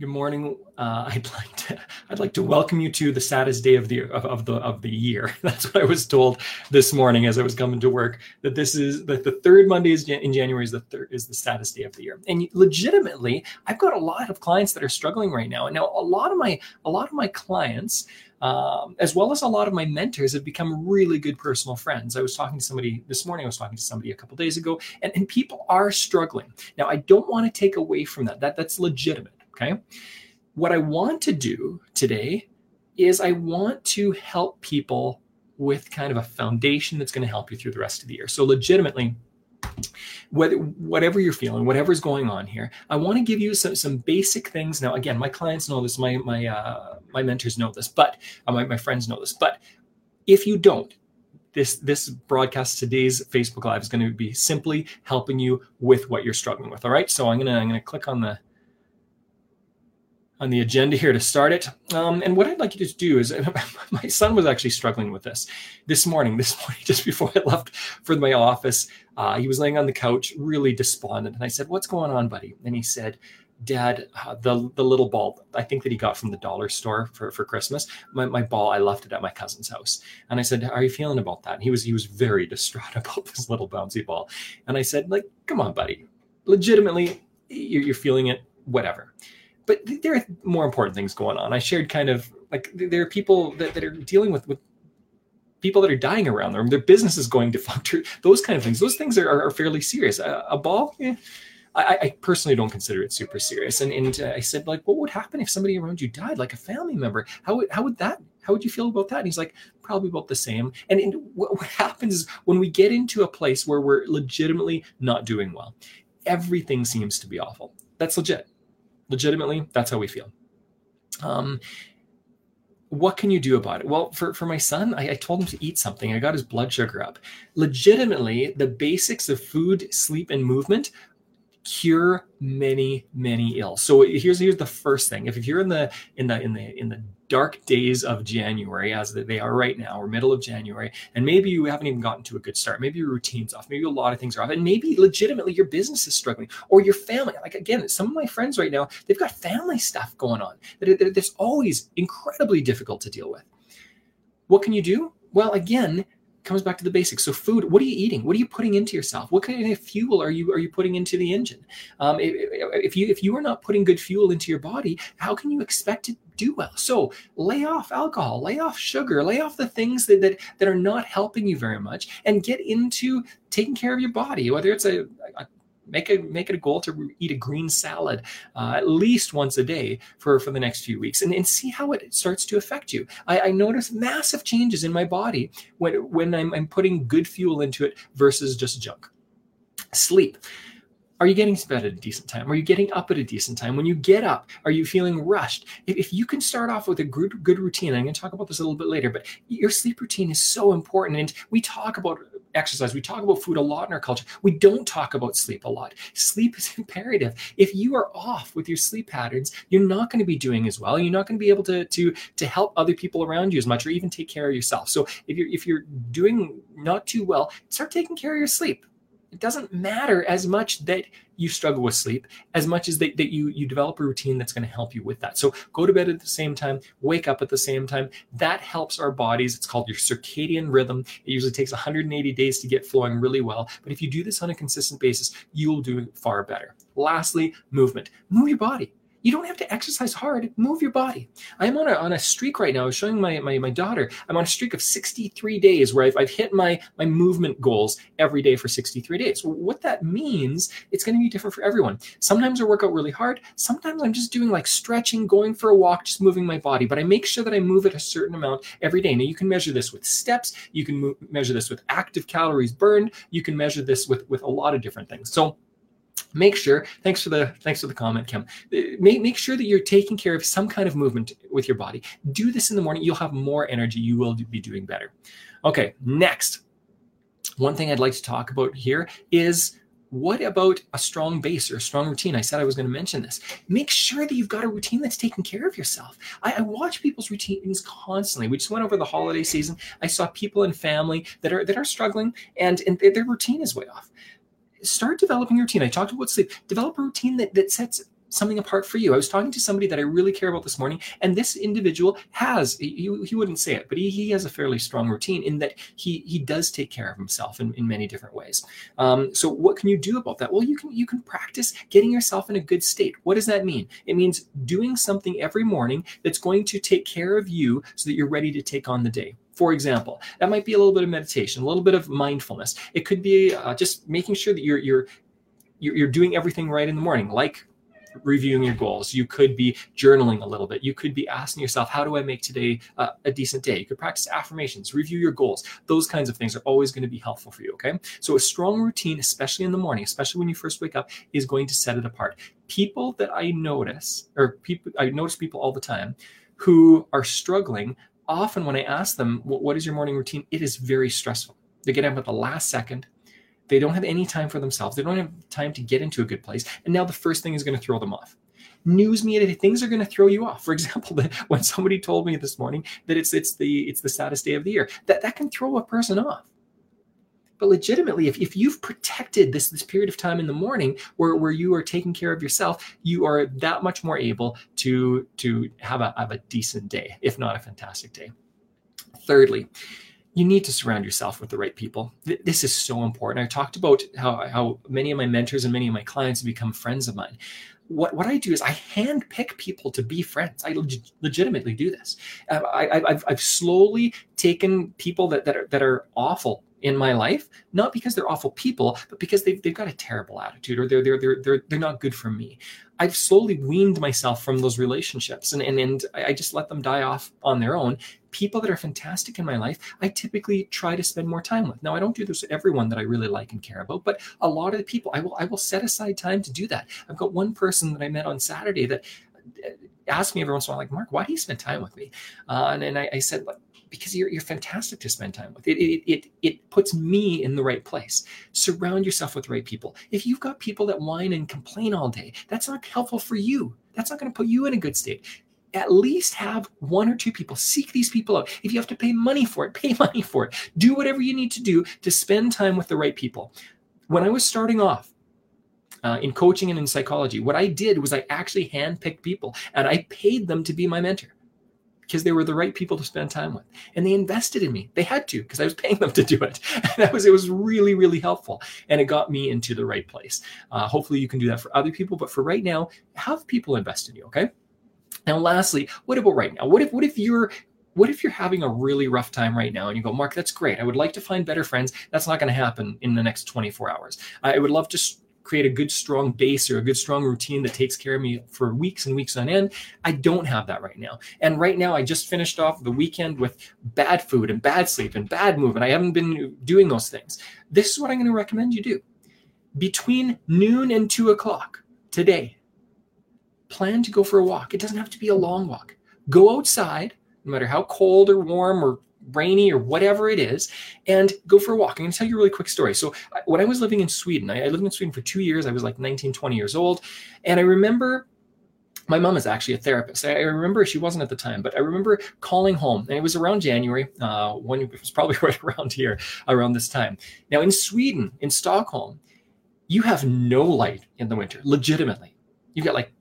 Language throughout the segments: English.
Good morning. Uh, I'd like to I'd like to welcome you to the saddest day of the of, of, the of the year. That's what I was told this morning as I was coming to work. That this is that the third Monday is in January is the third is the saddest day of the year. And legitimately, I've got a lot of clients that are struggling right now. And now a lot of my a lot of my clients um, as well as a lot of my mentors have become really good personal friends. I was talking to somebody this morning, I was talking to somebody a couple days ago, and, and people are struggling. Now, I don't want to take away from that. That that's legitimate. Okay. What I want to do today is I want to help people with kind of a foundation that's going to help you through the rest of the year. So, legitimately, whether, whatever you're feeling, whatever's going on here, I want to give you some, some basic things. Now, again, my clients know this, my my uh, my mentors know this, but uh, my, my friends know this. But if you don't, this this broadcast today's Facebook Live is going to be simply helping you with what you're struggling with. All right, so I'm gonna I'm gonna click on the on the agenda here to start it. Um, and what I'd like you to do is, my son was actually struggling with this this morning. This morning, just before I left for my office, uh, he was laying on the couch, really despondent. And I said, "What's going on, buddy?" And he said, "Dad, uh, the the little ball I think that he got from the dollar store for, for Christmas, my, my ball I left it at my cousin's house." And I said, "How are you feeling about that?" And he was he was very distraught about this little bouncy ball. And I said, "Like, come on, buddy, legitimately, you're, you're feeling it, whatever." But there are more important things going on. I shared kind of like there are people that, that are dealing with with people that are dying around them. Their business is going defunct. Those kind of things. Those things are, are fairly serious. A, a ball, I, I, personally don't consider it super serious. And, and uh, I said, like, what would happen if somebody around you died, like a family member? How would how would that? How would you feel about that? And he's like, probably about the same. And, and what, what happens is when we get into a place where we're legitimately not doing well, everything seems to be awful. That's legit legitimately, that's how we feel. Um, what can you do about it? Well, for, for my son, I, I, told him to eat something. I got his blood sugar up. Legitimately, the basics of food, sleep, and movement cure many many ills so here's here's the first thing if you're in the in the in the in the dark days of january as they are right now or middle of january and maybe you haven't even gotten to a good start maybe your routine's off maybe a lot of things are off and maybe legitimately your business is struggling or your family like again some of my friends right now they've got family stuff going on that that's always incredibly difficult to deal with what can you do well again comes back to the basics. So food, what are you eating? What are you putting into yourself? What kind of fuel are you are you putting into the engine? Um, if, if you if you are not putting good fuel into your body, how can you expect to do well? So lay off alcohol, lay off sugar, lay off the things that that, that are not helping you very much, and get into taking care of your body. Whether it's a, a make it make it a goal to eat a green salad uh, at least once a day for for the next few weeks and, and see how it starts to affect you i, I notice massive changes in my body when when I'm, I'm putting good fuel into it versus just junk sleep are you getting to bed at a decent time? Are you getting up at a decent time? When you get up, are you feeling rushed? If, if you can start off with a good, good routine, I'm going to talk about this a little bit later, but your sleep routine is so important. And we talk about exercise, we talk about food a lot in our culture. We don't talk about sleep a lot. Sleep is imperative. If you are off with your sleep patterns, you're not going to be doing as well. You're not going to be able to, to, to help other people around you as much or even take care of yourself. So if you're, if you're doing not too well, start taking care of your sleep it doesn't matter as much that you struggle with sleep as much as that, that you you develop a routine that's going to help you with that. So go to bed at the same time wake up at the same time. That helps our bodies. It's called your circadian rhythm. It usually takes 180 days to get flowing really well. But if you do this on a consistent basis you'll do far better. Lastly movement. Move your body you don't have to exercise hard. Move your body. I'm on a, on a streak right now. I was showing my, my, my daughter. I'm on a streak of 63 days where I've, I've hit my, my movement goals every day for 63 days. What that means, it's going to be different for everyone. Sometimes I work out really hard. Sometimes I'm just doing like stretching, going for a walk, just moving my body. But I make sure that I move it a certain amount every day. Now you can measure this with steps. You can measure this with active calories burned. You can measure this with, with a lot of different things. So make sure thanks for the thanks for the comment kim uh, make, make sure that you're taking care of some kind of movement with your body do this in the morning you'll have more energy you will be doing better okay next one thing i'd like to talk about here is what about a strong base or a strong routine? I said I was going to mention this. Make sure that you've got a routine that's taking care of yourself. I, I, watch people's routines constantly. We just went over the holiday season. I saw people and family that are that are struggling, and and their routine is way off start developing a routine. I talked about sleep. Develop a routine that, that sets something apart for you. I was talking to somebody that I really care about this morning, and this individual has, he, he wouldn't say it, but he, he has a fairly strong routine in that he he does take care of himself in, in many different ways. Um, so what can you do about that? Well, you can you can practice getting yourself in a good state. What does that mean? It means doing something every morning that's going to take care of you so that you're ready to take on the day. For example, that might be a little bit of meditation, a little bit of mindfulness. It could be uh, just making sure that you're you're you're doing everything right in the morning, like reviewing your goals. You could be journaling a little bit. You could be asking yourself, how do I make today uh, a decent day? You could practice affirmations, review your goals. Those kinds of things are always going to be helpful for you. Okay. So a strong routine, especially in the morning, especially when you first wake up, is going to set it apart. People that I notice, or people, I notice people all the time who are struggling. Often, when I ask them, what is your morning routine? It is very stressful. They get up at the last second they don't have any time for themselves. They don't have time to get into a good place. And now the first thing is going to throw them off. News media things are going to throw you off. For example, when somebody told me this morning that it's it's the it's the saddest day of the year, that that can throw a person off. But legitimately, if, if you've protected this this period of time in the morning where, where you are taking care of yourself, you are that much more able to to have a have a decent day, if not a fantastic day. Thirdly, you need to surround yourself with the right people. This is so important. I talked about how, how many of my mentors and many of my clients have become friends of mine. What, what I do is I handpick people to be friends. I leg- legitimately do this. Uh, I, have I've slowly taken people that, that, are, that are awful in my life, not because they're awful people, but because they've, they've got a terrible attitude or they're, they're, they're, they're, they're not good for me. I've slowly weaned myself from those relationships and, and, and I just let them die off on their own people that are fantastic in my life, I typically try to spend more time with. Now, I don't do this with everyone that I really like and care about, but a lot of the people, I will I will set aside time to do that. I've got one person that I met on Saturday that asked me every once in a while, like, Mark, why do you spend time with me? Uh, and, and I, I said, because you're, you're fantastic to spend time with. It, it, it, it puts me in the right place. Surround yourself with the right people. If you've got people that whine and complain all day, that's not helpful for you. That's not going to put you in a good state at least have one or two people seek these people out if you have to pay money for it pay money for it do whatever you need to do to spend time with the right people when i was starting off uh, in coaching and in psychology what i did was i actually handpicked people and i paid them to be my mentor because they were the right people to spend time with and they invested in me they had to because i was paying them to do it and that was it was really really helpful and it got me into the right place uh, hopefully you can do that for other people but for right now have people invest in you okay now, lastly, what about right now? What if what if you're what if you're having a really rough time right now and you go, Mark, that's great. I would like to find better friends. That's not going to happen in the next 24 hours. I would love to create a good, strong base or a good, strong routine that takes care of me for weeks and weeks on end. I don't have that right now. And right now, I just finished off the weekend with bad food and bad sleep and bad movement. I haven't been doing those things. This is what I'm going to recommend you do. Between noon and two o'clock today, plan to go for a walk. It doesn't have to be a long walk. Go outside, no matter how cold or warm or rainy or whatever it is, and go for a walk. I'm going to tell you a really quick story. So, when I was living in Sweden, I, lived in Sweden for two years. I was like 19, 20 years old. And I remember my mom is actually a therapist. I remember she wasn't at the time, but I remember calling home, and it was around January. Uh, when it was probably right around here, around this time. Now in Sweden, in Stockholm, you have no light in the winter. Legitimately, you've got like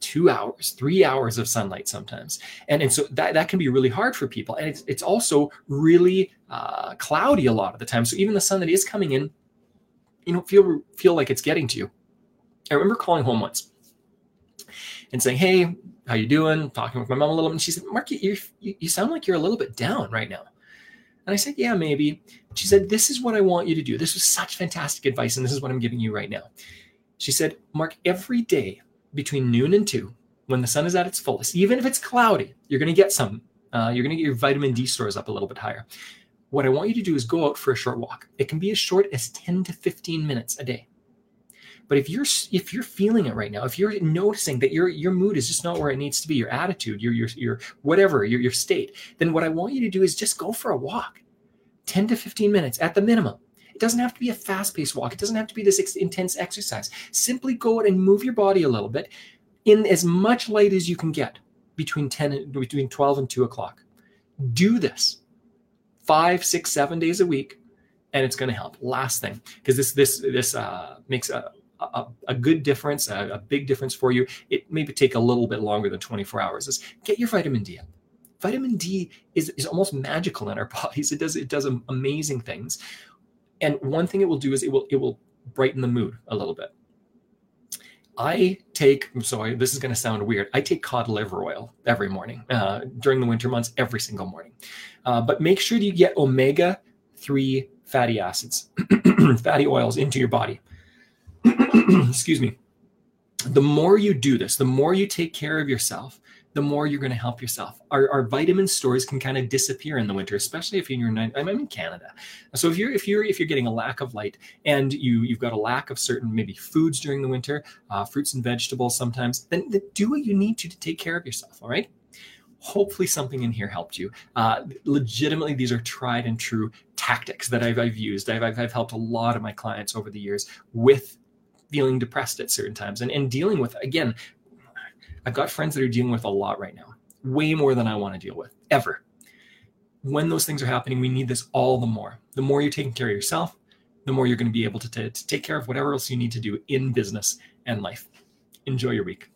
two hours, three hours of sunlight sometimes. And, and so that, that can be really hard for people. And it's, it's also really uh, cloudy a lot of the time. So even the sun that is coming in, you don't feel, feel like it's getting to you. I remember calling home once and saying, Hey, how you doing? Talking with my mom a little bit. And she said, Mark, you, you, you sound like you're a little bit down right now. And I said, Yeah, maybe. She said, This is what I want you to do. This was such fantastic advice. And this is what I'm giving you right now. She said, Mark, every day between noon and two, when the sun is at its fullest, even if it's cloudy, you're going to get some. Uh, you're going to get your vitamin D stores up a little bit higher. What I want you to do is go out for a short walk. It can be as short as 10 to 15 minutes a day. But if you're if you're feeling it right now, if you're noticing that your your mood is just not where it needs to be, your attitude, your your your whatever, your your state, then what I want you to do is just go for a walk. 10 to 15 minutes at the minimum. It doesn't have to be a fast paced walk. It doesn't have to be this ex- intense exercise. Simply go out and move your body a little bit in as much light as you can get between 10 and between 12 and 2 o'clock. Do this five, six, seven days a week, and it's going to help. Last thing, because this this this uh, makes a, a, a good difference, a, a, big difference for you, it maybe take a little bit longer than 24 hours. Is get your vitamin D up. Vitamin D is, is almost magical in our bodies. It does it does amazing things. And one thing it will do is it will it will brighten the mood a little bit. I take, so I, this is going to sound weird. I take cod liver oil every morning uh, during the winter months, every single morning. Uh, but make sure you get omega 3 fatty acids, fatty oils into your body. Excuse me. The more you do this, the more you take care of yourself, the more you're going to help yourself. Our, our vitamin stores can kind of disappear in the winter, especially if you're in I'm in Canada. So if you're if you're if you're getting a lack of light and you you've got a lack of certain maybe foods during the winter, uh, fruits and vegetables sometimes, then, then do what you need to to take care of yourself. All right. Hopefully, something in here helped you. Uh, legitimately, these are tried and true tactics that I've, I've used. I've, I've, I've helped a lot of my clients over the years with feeling depressed at certain times and, and dealing with again I've got friends that are dealing with a lot right now, way more than I want to deal with ever. When those things are happening, we need this all the more. The more you're taking care of yourself, the more you're going to be able to, t- to take care of whatever else you need to do in business and life. Enjoy your week.